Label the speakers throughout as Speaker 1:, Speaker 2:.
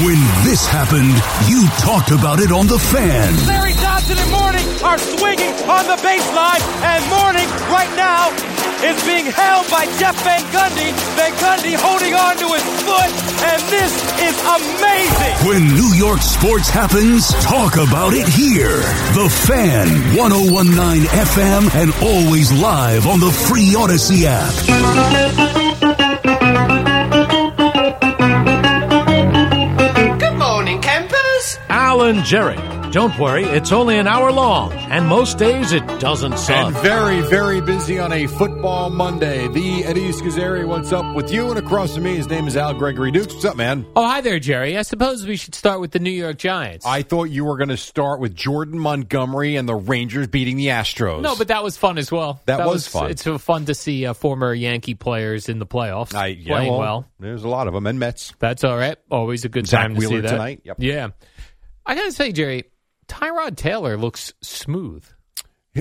Speaker 1: When this happened, you talked about it on The Fan.
Speaker 2: Larry Johnson and Mourning are swinging on the baseline, and Mourning right now is being held by Jeff Van Gundy. Van Gundy holding on to his foot, and this is amazing.
Speaker 1: When New York sports happens, talk about it here. The Fan, 1019 FM, and always live on the free Audacy app.
Speaker 3: Campers.
Speaker 4: Alan Jerry. Don't worry, it's only an hour long, and most days it doesn't suck.
Speaker 5: And very, very busy on a football Monday. The Eddie Scozzare, what's up with you? And across from me, his name is Al Gregory Dukes. What's up, man?
Speaker 6: Oh, hi there, Jerry. I suppose we should start with the New York Giants.
Speaker 5: I thought you were going to start with Jordan Montgomery and the Rangers beating the Astros.
Speaker 6: No, but that was fun as well.
Speaker 5: That was fun.
Speaker 6: It's fun to see uh, former Yankee players in the playoffs
Speaker 5: I, yeah,
Speaker 6: playing
Speaker 5: well,
Speaker 6: well.
Speaker 5: There's a lot of them, and Mets.
Speaker 6: That's all right. Always a good
Speaker 5: Zach
Speaker 6: time to
Speaker 5: Wheeler
Speaker 6: see that.
Speaker 5: tonight. Yep.
Speaker 6: Yeah. I got to say, Jerry, Tyrod Taylor looks smooth.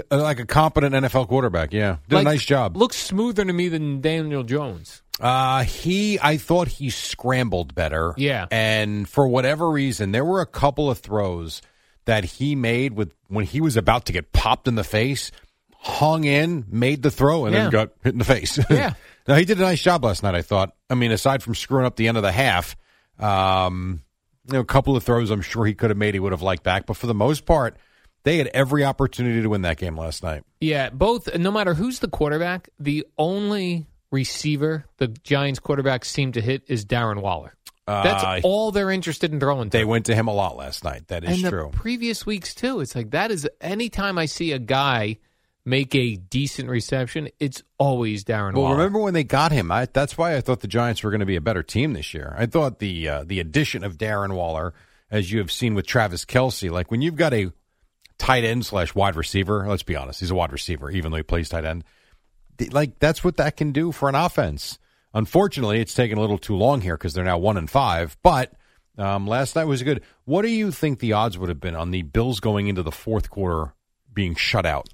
Speaker 5: Like a competent NFL quarterback, yeah. Did
Speaker 6: Like,
Speaker 5: a nice job.
Speaker 6: Looks smoother to me than Daniel Jones.
Speaker 5: Uh, he, I thought he scrambled better.
Speaker 6: Yeah.
Speaker 5: And for whatever reason, there were a couple of throws that he made with when he was about to get popped in the face, hung in, made the throw, and
Speaker 6: Yeah.
Speaker 5: then got hit in the face.
Speaker 6: Yeah.
Speaker 5: now, he did a nice job last night, I thought. I mean, aside from screwing up the end of the half, um, you know, a couple of throws I'm sure he could have made, he would have liked back. But for the most part, they had every opportunity to win that game last night.
Speaker 6: Yeah, both, no matter who's the quarterback, the only receiver the Giants quarterbacks seem to hit is Darren Waller. That's
Speaker 5: Uh,
Speaker 6: all they're interested in throwing to.
Speaker 5: They went to him a lot last night. That is
Speaker 6: and
Speaker 5: true.
Speaker 6: previous weeks too. It's like that is anytime I see a guy make a decent reception, it's always Darren
Speaker 5: Well,
Speaker 6: Waller.
Speaker 5: remember when they got him? I, that's why I thought the Giants were going to be a better team this year. I thought the uh, the addition of Darren Waller, as you have seen with Travis Kelce, like when you've got a tight end slash wide receiver. Let's be honest, he's a wide receiver, even though he plays tight end. Like that's what that can do for an offense. Unfortunately, it's taken a little too long here because they're now one and five. But um, last night was good. What do you think the odds would have been on the Bills going into the fourth quarter being shut out?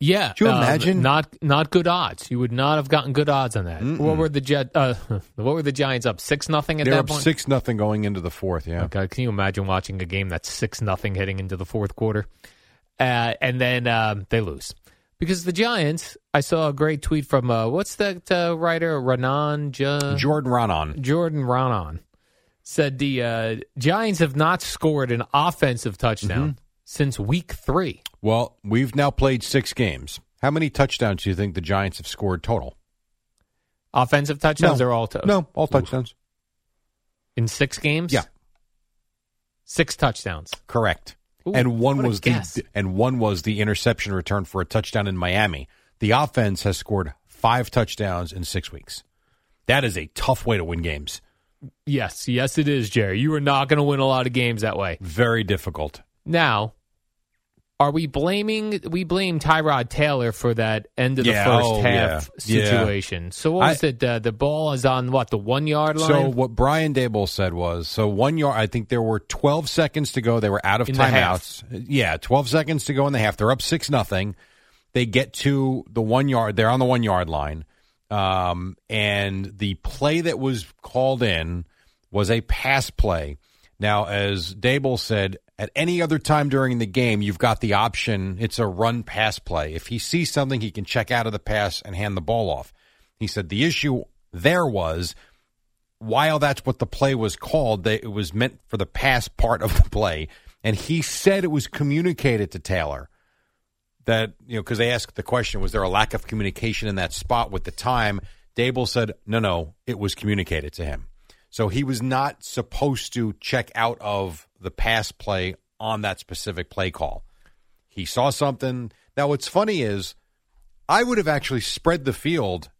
Speaker 6: Yeah,
Speaker 5: Do you
Speaker 6: um,
Speaker 5: imagine?
Speaker 6: not not good odds. You would not have gotten good odds on that. What were the Jet? Uh, what were the Giants up six nothing at
Speaker 5: They're
Speaker 6: that
Speaker 5: up
Speaker 6: point?
Speaker 5: six nothing going into the fourth. Yeah.
Speaker 6: Okay, can you imagine watching a game that's six nothing heading into the fourth quarter, uh, and then um, they lose because the Giants. I saw a great tweet from uh, what's that uh, writer Raanan J-
Speaker 5: Jordan Raanan.
Speaker 6: Jordan Raanan said the uh, Giants have not scored an offensive touchdown
Speaker 5: Mm-hmm.
Speaker 6: Since week three.
Speaker 5: Well, we've now played six games. How many touchdowns do you think the Giants have scored total?
Speaker 6: Offensive touchdowns
Speaker 5: No.
Speaker 6: are all to-
Speaker 5: No, all touchdowns.
Speaker 6: in six games.
Speaker 5: Yeah.
Speaker 6: six touchdowns.
Speaker 5: Correct.
Speaker 6: Ooh,
Speaker 5: and one was
Speaker 6: guess.
Speaker 5: the and one was the interception return for a touchdown in Miami. The offense has scored five touchdowns in six weeks. That is a tough way to win games.
Speaker 6: Yes, yes, it is, Jerry. You are not going to win a lot of games that way.
Speaker 5: Very difficult.
Speaker 6: Now, are we blaming? We blame Tyrod Taylor for that end of
Speaker 5: Yeah,
Speaker 6: the first
Speaker 5: oh,
Speaker 6: half
Speaker 5: yeah, yeah.
Speaker 6: situation. So what was
Speaker 5: I-
Speaker 6: it? Uh, the ball is on what the one yard line.
Speaker 5: So what Brian Daboll said was, so one yard. I think there were 12 seconds to go. They were out of
Speaker 6: In the half.
Speaker 5: timeouts. Yeah, 12 seconds to go in the half. They're up six nothing. They get to the one yard. They're on the one yard line, um, and the play that was called in was a pass play. Now, as Daboll said, at any other time during the game, you've got the option. It's a run pass play. If he sees something, he can check out of the pass and hand the ball off. He said the issue there was while that's what the play was called, it was meant for the pass part of the play. And he said it was communicated to Taylor that, you know, because they asked the question, was there a lack of communication in that spot with the time? Daboll said, no, no, it was communicated to him. So he was not supposed to check out of the pass play on that specific play call. He saw something. Now, what's funny is I would have actually spread the field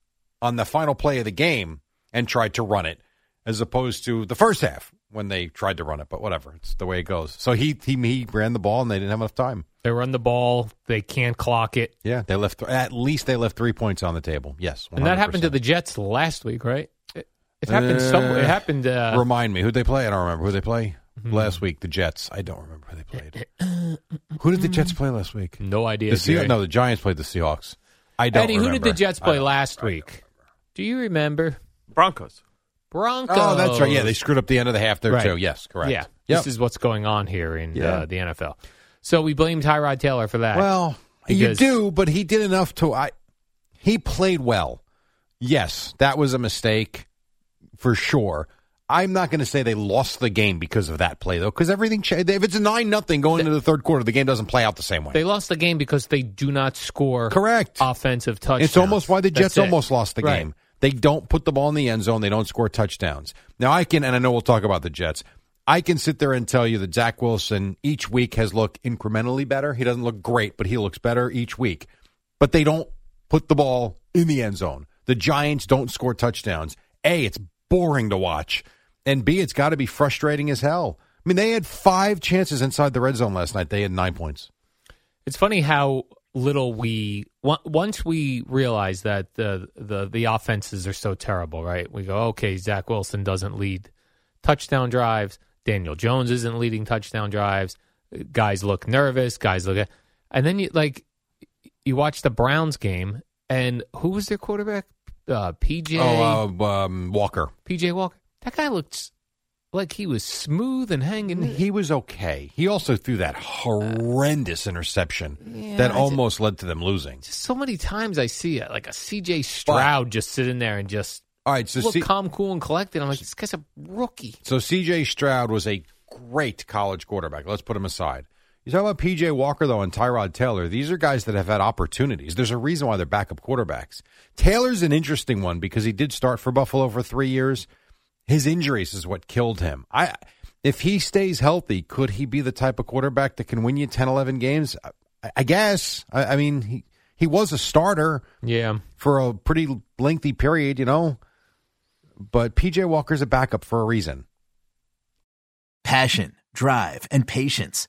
Speaker 5: on the final play of the game and tried to run it as opposed to the first half when they tried to run it. But whatever, it's the way it goes. So he he, he ran the ball and they didn't have enough time.
Speaker 6: they run the ball. They can't clock it,
Speaker 5: Yeah, they left at least they left three points on the table. Yes,
Speaker 6: and that happened to the Jets last week, right? It, it happened.
Speaker 5: Uh,
Speaker 6: somewhere. It happened. Uh,
Speaker 5: Remind me who they play. I don't remember who they play
Speaker 6: Hmm.
Speaker 5: last week. The Jets. I don't remember who they played. who did the Jets play last week?
Speaker 6: no idea.
Speaker 5: The Sea-
Speaker 6: Jerry.
Speaker 5: no, the Giants played the Seahawks. I don't.
Speaker 6: Eddie, who did the Jets play last week? Do you remember?
Speaker 7: Broncos.
Speaker 6: Broncos.
Speaker 5: Oh, that's right. Yeah, they screwed up the end of the half there
Speaker 6: Right.
Speaker 5: too. Yes, correct.
Speaker 6: Yeah,
Speaker 5: Yep.
Speaker 6: this is what's going on here in
Speaker 5: Yeah.
Speaker 6: uh, the NFL. So we blame Tyrod Taylor for that.
Speaker 5: Well, you do, but he did enough to. I he played well. Yes, that was a mistake for sure. I'm not going to say they lost the game because of that play though, because everything. Cha- if it's a nine nothing going into the third quarter, the game doesn't play out the same way.
Speaker 6: They lost the game because they do not score
Speaker 5: Correct.
Speaker 6: offensive touchdowns.
Speaker 5: It's almost why the Jets almost lost the
Speaker 6: Right.
Speaker 5: game. They don't put the ball in the end zone. They don't score touchdowns. Now I can, and I know we'll talk about the Jets. I can sit there and tell you that Zach Wilson each week has looked incrementally better. He doesn't look great, but he looks better each week. But they don't put the ball in the end zone. The Giants don't score touchdowns. A, it's boring to watch. And B, it's got to be frustrating as hell. I mean, they had five chances inside the red zone last night. They had nine points.
Speaker 6: It's funny how little we once we realize that the the the offenses are so terrible, right? We go, okay, Zach Wilson doesn't lead touchdown drives. Daniel Jones isn't leading touchdown drives. Guys look nervous. Guys look, at, and then you like you watch the Browns game, and who was their quarterback? Uh, PJ.
Speaker 5: Oh, uh, um, Walker.
Speaker 6: PJ Walker. That guy looked like he was smooth and hanging. Mm.
Speaker 5: He was okay. He also threw that horrendous interception
Speaker 6: Yeah,
Speaker 5: that almost led to them losing.
Speaker 6: so many times I see it, like a CJ Stroud just sitting there and just
Speaker 5: All right, so
Speaker 6: look
Speaker 5: C-
Speaker 6: calm, cool, and collected. I'm like, this guy's a rookie.
Speaker 5: so CJ Stroud was a great college quarterback. Let's put him aside. You talk about PJ Walker though and Tyrod Taylor. These are guys that have had opportunities. There's a reason why they're backup quarterbacks. Taylor's an interesting one because he did start for Buffalo for three years. His injuries is what killed him. I if he stays healthy, could he be the type of quarterback that can win you 10, 11 games? I, I guess. I, I mean, he he was a starter.
Speaker 6: Yeah.
Speaker 5: for a pretty lengthy period, you know. But PJ Walker's a backup for a reason.
Speaker 8: Passion, drive, and patience.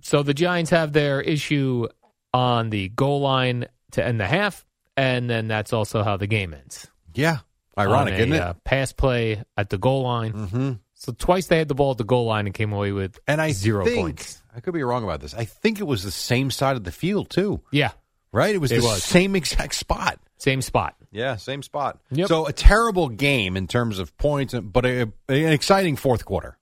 Speaker 6: So the Giants have their issue on the goal line to end the half, and then that's also how the game ends.
Speaker 5: Yeah, ironic,
Speaker 6: On a,
Speaker 5: isn't it?
Speaker 6: Uh, pass play at the goal line.
Speaker 5: Mm-hmm.
Speaker 6: So twice they had the ball at the goal line and came away with
Speaker 5: And I
Speaker 6: zero
Speaker 5: think,
Speaker 6: points.
Speaker 5: I could be wrong about this. I think it was the same side of the field too.
Speaker 6: Yeah,
Speaker 5: Right? It was
Speaker 6: It
Speaker 5: the
Speaker 6: was.
Speaker 5: same exact spot.
Speaker 6: same spot.
Speaker 5: Yeah, same spot.
Speaker 6: Yep.
Speaker 5: So a terrible game in terms of points, but a, an exciting fourth quarter.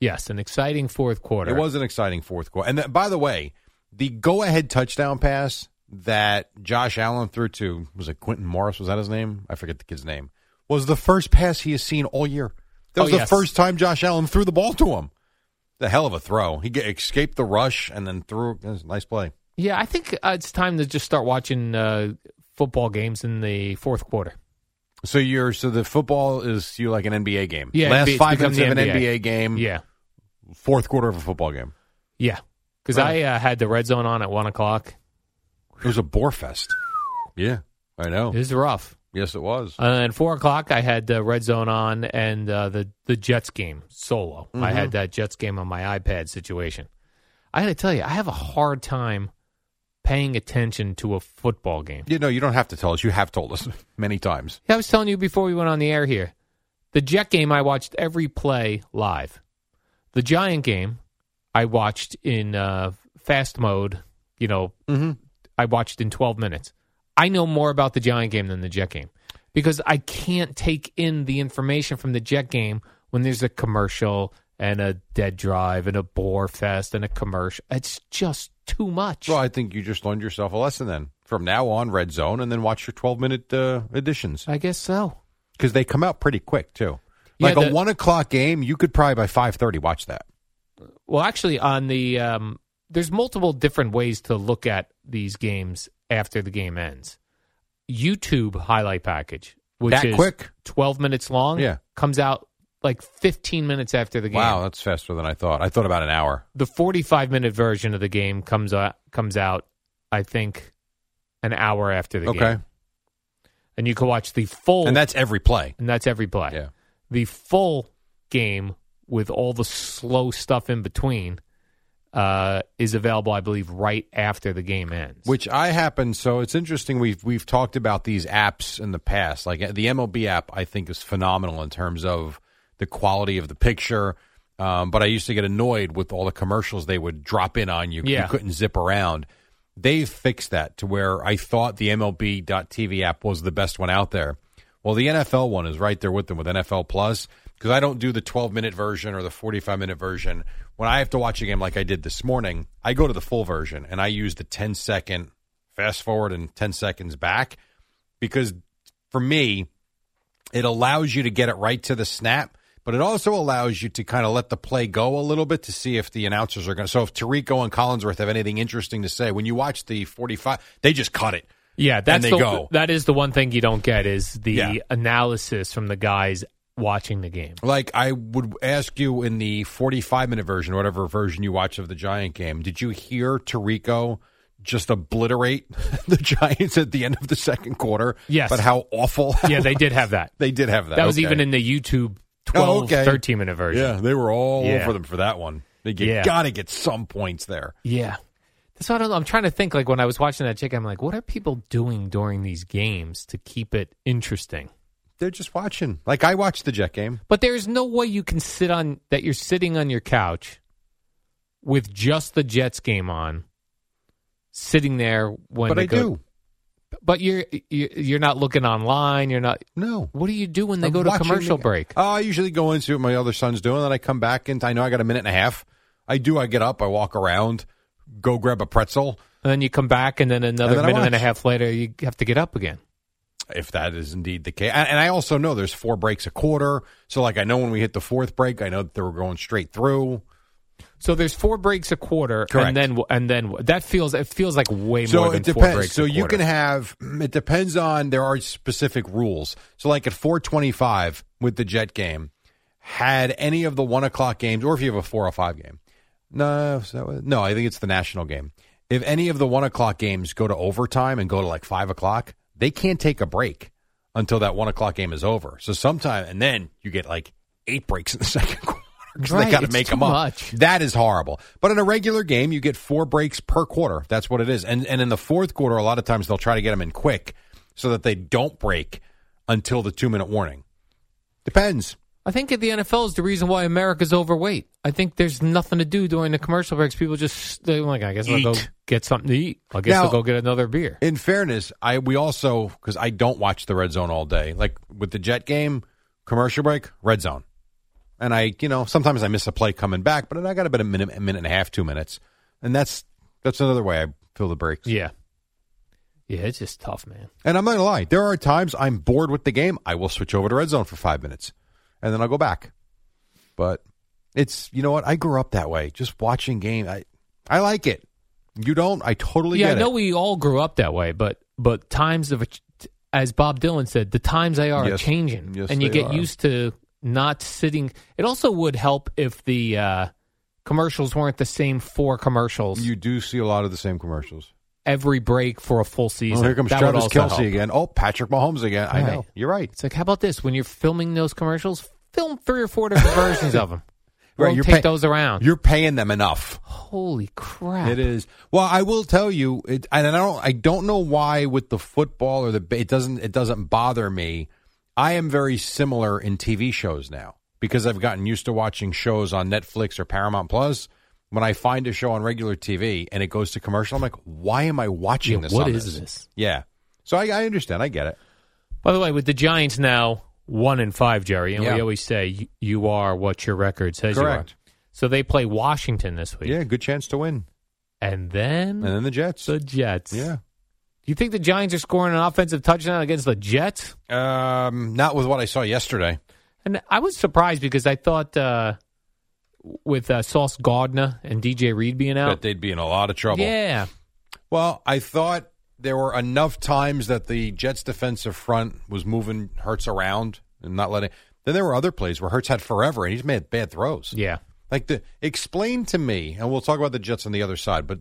Speaker 6: Yes, an exciting fourth quarter.
Speaker 5: It was an exciting fourth quarter. And th- by the way, the go-ahead touchdown pass that Josh Allen threw to was it Quintin Morris? Was that his name? I forget the kid's name. Was the first pass he has seen all year. That
Speaker 6: Oh,
Speaker 5: was the first time Josh Allen threw the ball to him. The hell of a throw. He get, escaped the rush and then threw. It was a nice play.
Speaker 6: Yeah, I think uh, it's time to just start watching uh, football games in the fourth quarter.
Speaker 5: So you're so the football is you like an NBA game.
Speaker 6: Yeah,
Speaker 5: last
Speaker 6: NBA
Speaker 5: five minutes of an
Speaker 6: NBA.
Speaker 5: NBA game.
Speaker 6: Yeah,
Speaker 5: fourth quarter of a football game.
Speaker 6: yeah. Because
Speaker 5: Right.
Speaker 6: I uh, had the red zone on at one o'clock.
Speaker 5: It was a bore fest. Yeah, I know.
Speaker 6: It was rough.
Speaker 5: Yes, it was.
Speaker 6: And four o'clock, I had the red zone on and uh, the the Jets game solo. I
Speaker 5: Mhm.
Speaker 6: had that Jets game on my iPad situation. I got to tell you, I have a hard time paying attention to a football game.
Speaker 5: You know, you don't have to tell us. You have told us many times.
Speaker 6: Yeah, I was telling you before we went on the air here. The Jet game, I watched every play live. The Giant game, I watched in uh, fast mode. You know,
Speaker 5: Mm-hmm.
Speaker 6: I watched in 12 minutes. I know more about the Giant game than the Jet game because I can't take in the information from the Jet game when there's a commercial and a dead drive and a bore fest and a commercial. It's just too much.
Speaker 5: Well, I think you just learned yourself a lesson then. From now on, red zone, and then watch your 12 minute uh, editions.
Speaker 6: I guess so.
Speaker 5: Because they come out pretty quick, too.
Speaker 6: Yeah,
Speaker 5: Like a one o'clock game, you could probably by 5.30 watch that.
Speaker 6: Well, actually, on the um, there's multiple different ways to look at these games after the game ends. YouTube highlight package, which
Speaker 5: That
Speaker 6: is
Speaker 5: quick?
Speaker 6: 12 minutes long,
Speaker 5: Yeah.
Speaker 6: comes out like 15 minutes after the game.
Speaker 5: Wow, that's faster than I thought. I thought about an hour.
Speaker 6: The 45 minute version of the game comes out comes out, I think, an hour after the
Speaker 5: Okay.
Speaker 6: game, and you can watch the full.
Speaker 5: And that's every play.
Speaker 6: and that's every play.
Speaker 5: Yeah.
Speaker 6: The full game with all the slow stuff in between uh, is available, I believe, right after the game ends.
Speaker 5: Which I happen. So it's interesting. We've we've talked about these apps in the past. Like the MLB app, I think is phenomenal in terms of the quality of the picture. Um, but I used to get annoyed with all the commercials they would drop in on you.
Speaker 6: Yeah.
Speaker 5: You couldn't zip around. They've fixed that to where I thought the MLB.TV app was the best one out there. Well, the NFL one is right there with them with NFL Plus because I don't do the 12 minute version or the 45 minute version. When I have to watch a game like I did this morning, I go to the full version and I use the 10 second fast forward and 10 seconds back because for me, it allows you to get it right to the snap, but it also allows you to kind of let the play go a little bit to see if the announcers are going to. So if Tirico and Collinsworth have anything interesting to say, when you watch the 45, they just cut it.
Speaker 6: yeah, that's the,
Speaker 5: go.
Speaker 6: that is the one thing you don't get is the
Speaker 5: Yeah.
Speaker 6: analysis from the guys watching the game.
Speaker 5: Like I would ask you in the 45 minute version, whatever version you watch of the Giant game, did you hear Tirico just obliterate the Giants at the end of the second quarter?
Speaker 6: Yes.
Speaker 5: But how awful.
Speaker 6: Yeah, they did have that.
Speaker 5: they did have that.
Speaker 6: That was
Speaker 5: Okay.
Speaker 6: even in the YouTube 12,
Speaker 5: Oh, okay.
Speaker 6: 13 minute version.
Speaker 5: Yeah, they were all
Speaker 6: Yeah.
Speaker 5: over them for that one. They
Speaker 6: Yeah.
Speaker 5: got to get some points there.
Speaker 6: Yeah. That's what I don't know. I'm trying to think. Like when I was watching that chick, I'm like, what are people doing during these games to keep it interesting?
Speaker 5: They're just watching. Like I watched the Jet game.
Speaker 6: But there's no way you can sit on that. You're sitting on your couch with just the Jets game on, sitting there when
Speaker 5: but I
Speaker 6: go.
Speaker 5: do.
Speaker 6: But you're you- you're not looking online. You're not.
Speaker 5: No.
Speaker 6: What do you do when they
Speaker 5: I'm
Speaker 6: go to
Speaker 5: watching
Speaker 6: commercial
Speaker 5: the-
Speaker 6: break?
Speaker 5: Oh, I usually go into what my other son's doing, then I come back and I know I got a minute and a half. I do. I get up, I walk around, go grab a pretzel.
Speaker 6: And then you come back, and then another
Speaker 5: then I
Speaker 6: minute and a
Speaker 5: watch.
Speaker 6: half later, you have to get up again.
Speaker 5: if that is indeed the case. And, and I also know there's four breaks a quarter. So, like, I know when we hit the fourth break, I know that they were going straight through.
Speaker 6: So there's four breaks a quarter,
Speaker 5: Correct.
Speaker 6: and then and then that feels it feels like way
Speaker 5: so
Speaker 6: more than
Speaker 5: it
Speaker 6: four
Speaker 5: depends.
Speaker 6: breaks.
Speaker 5: So you can have. It depends on. There are specific rules. So, like at 425 with the Jet game, had any of the one o'clock games, or if you have a 405 game. No, no, I think it's the national game. If any of the one o'clock games go to overtime and go to like five o'clock, they can't take a break until that one o'clock game is over. So sometime, and then you get like eight breaks in the second quarter because
Speaker 6: Right,
Speaker 5: they got to make them up.
Speaker 6: much.
Speaker 5: That is horrible. But in a regular game, you get four breaks per quarter. That's what it is. And and in the fourth quarter, a lot of times they'll try to get them in quick. so that they don't break until the two minute warning. Depends.
Speaker 6: I think the NFL is the reason why America's overweight. I think there's nothing to do during the commercial breaks. People just they're like, I guess I'll go get something to eat. I guess
Speaker 5: Now-
Speaker 6: I'll go get another beer.
Speaker 5: In fairness, I we also because I don't watch the red zone all day. Like with the Jet game, commercial break, red zone, and I you know sometimes I miss a play coming back, but I got about a minute, a minute and a half, two minutes, and that's that's another way I fill the breaks.
Speaker 6: Yeah, yeah, it's just tough, man.
Speaker 5: And I'm not gonna lie, there are times I'm bored with the game. I will switch over to red zone for five minutes, and then I'll go back. But it's you know what I grew up that way, just watching game. I I like it. You don't? I totally
Speaker 6: yeah, I know
Speaker 5: it.
Speaker 6: we all grew up that way, but but times of as Bob Dylan said, the times they are
Speaker 5: Yes.
Speaker 6: changing,
Speaker 5: Yes,
Speaker 6: and you get
Speaker 5: are.
Speaker 6: used to not sitting. It also would help if the uh, commercials weren't the same four commercials
Speaker 5: You do see a lot of the same commercials.
Speaker 6: every break for a full season.
Speaker 5: Oh, here comes
Speaker 6: That
Speaker 5: Travis Kelce
Speaker 6: help.
Speaker 5: again. Oh, Patrick Mahomes again. I know. You're right.
Speaker 6: It's like, how about this? When you're filming those commercials, film three or four different versions of them.
Speaker 5: Right,
Speaker 6: Right,
Speaker 5: you're
Speaker 6: take
Speaker 5: pay-
Speaker 6: those around.
Speaker 5: You're paying them enough.
Speaker 6: Holy crap!
Speaker 5: It is. Well, I will tell you, it, and I don't. I don't know why with the football or the. It doesn't. It doesn't bother me. I am very similar in TV shows now because I've gotten used to watching shows on Netflix or Paramount Plus. When I find a show on regular TV and it goes to commercial, I'm like, why am I watching
Speaker 6: Yeah,
Speaker 5: this?
Speaker 6: what is this?
Speaker 5: Yeah. So I, I understand. I get it.
Speaker 6: By the way, with the Giants now one and five, Jerry, and
Speaker 5: Yeah.
Speaker 6: we always say you, you are what your record says
Speaker 5: Correct.
Speaker 6: you are. So they play Washington this week,
Speaker 5: Yeah, good chance to win.
Speaker 6: and then
Speaker 5: And then the Jets.
Speaker 6: the Jets.
Speaker 5: Yeah.
Speaker 6: Do you think the Giants are scoring an offensive touchdown against the Jets?
Speaker 5: Um, not with what I saw yesterday.
Speaker 6: And I was surprised because I thought uh, with uh, Sauce Gardner and DJ Reed being out,
Speaker 5: That they'd be in a lot of trouble.
Speaker 6: yeah,
Speaker 5: Well, I thought there were enough times that the Jets' defensive front was moving Hurts around and not letting. Then there were other plays where Hurts had forever and he's made bad throws.
Speaker 6: yeah.
Speaker 5: Like the explain to me, and we'll talk about the Jets on the other side, but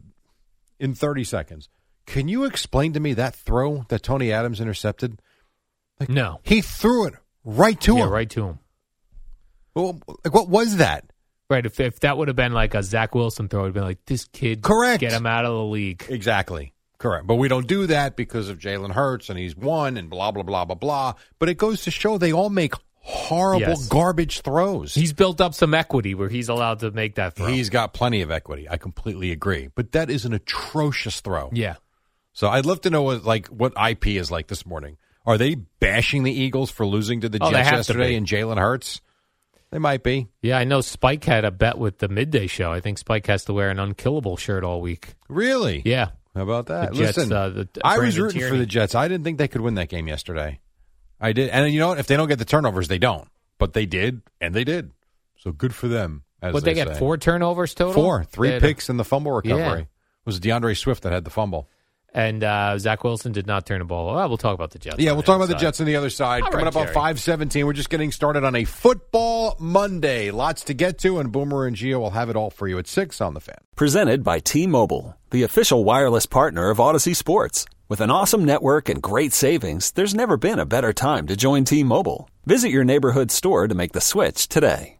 Speaker 5: in thirty seconds, can you explain to me that throw that Tony Adams intercepted?
Speaker 6: No,
Speaker 5: He threw it right to
Speaker 6: yeah,
Speaker 5: him.
Speaker 6: right to him.
Speaker 5: Well, like what was that?
Speaker 6: Right, if if that would have been like a Zach Wilson throw, it'd been like this kid,
Speaker 5: Correct.
Speaker 6: get him out of the league.
Speaker 5: Exactly. Correct. But we don't do that because of Jalen Hurts and he's won and blah, blah, blah, blah, blah. But it goes to show they all make horrible
Speaker 6: Yes.
Speaker 5: garbage throws.
Speaker 6: He's built up some equity where he's allowed to make that throw.
Speaker 5: He's got plenty of equity. I completely agree. But that is an atrocious throw.
Speaker 6: yeah,
Speaker 5: So I'd love to know what like what IP is like this morning. Are they bashing the Eagles for losing to the
Speaker 6: Oh,
Speaker 5: Jets yesterday and Jalen Hurts? They might be.
Speaker 6: yeah. I know Spike had a bet with the midday show. I think Spike has to wear an unkillable shirt all week.
Speaker 5: Really?
Speaker 6: Yeah,
Speaker 5: How about that?
Speaker 6: The Jets,
Speaker 5: Listen,
Speaker 6: uh, the-
Speaker 5: I was rooting for the Jets. I didn't think they could win that game yesterday. I did, and you know what? If they don't get the turnovers, they don't. But they did, and they did. So good for them. As
Speaker 6: What they,
Speaker 5: they
Speaker 6: get
Speaker 5: say.
Speaker 6: four turnovers total.
Speaker 5: four, three
Speaker 6: had a-
Speaker 5: picks in the fumble recovery.
Speaker 6: Yeah.
Speaker 5: It was D'Andre Swift that had the fumble.
Speaker 6: And uh, Zach Wilson did not turn the ball. Well, we'll talk about the Jets.
Speaker 5: Yeah, we'll talk
Speaker 6: other
Speaker 5: about the. Jets on the other side.
Speaker 6: All
Speaker 5: Coming
Speaker 6: right,
Speaker 5: up on
Speaker 6: Jerry.
Speaker 5: 517, we're just getting started on a football Monday. Lots to get to, and Boomer and Gio will have it all for you at 6 on the fan.
Speaker 7: Presented by T Mobile, the official wireless partner of Audacy Sports. With an awesome network and great savings, there's never been a better time to join T Mobile. Visit your neighborhood store to make the switch today.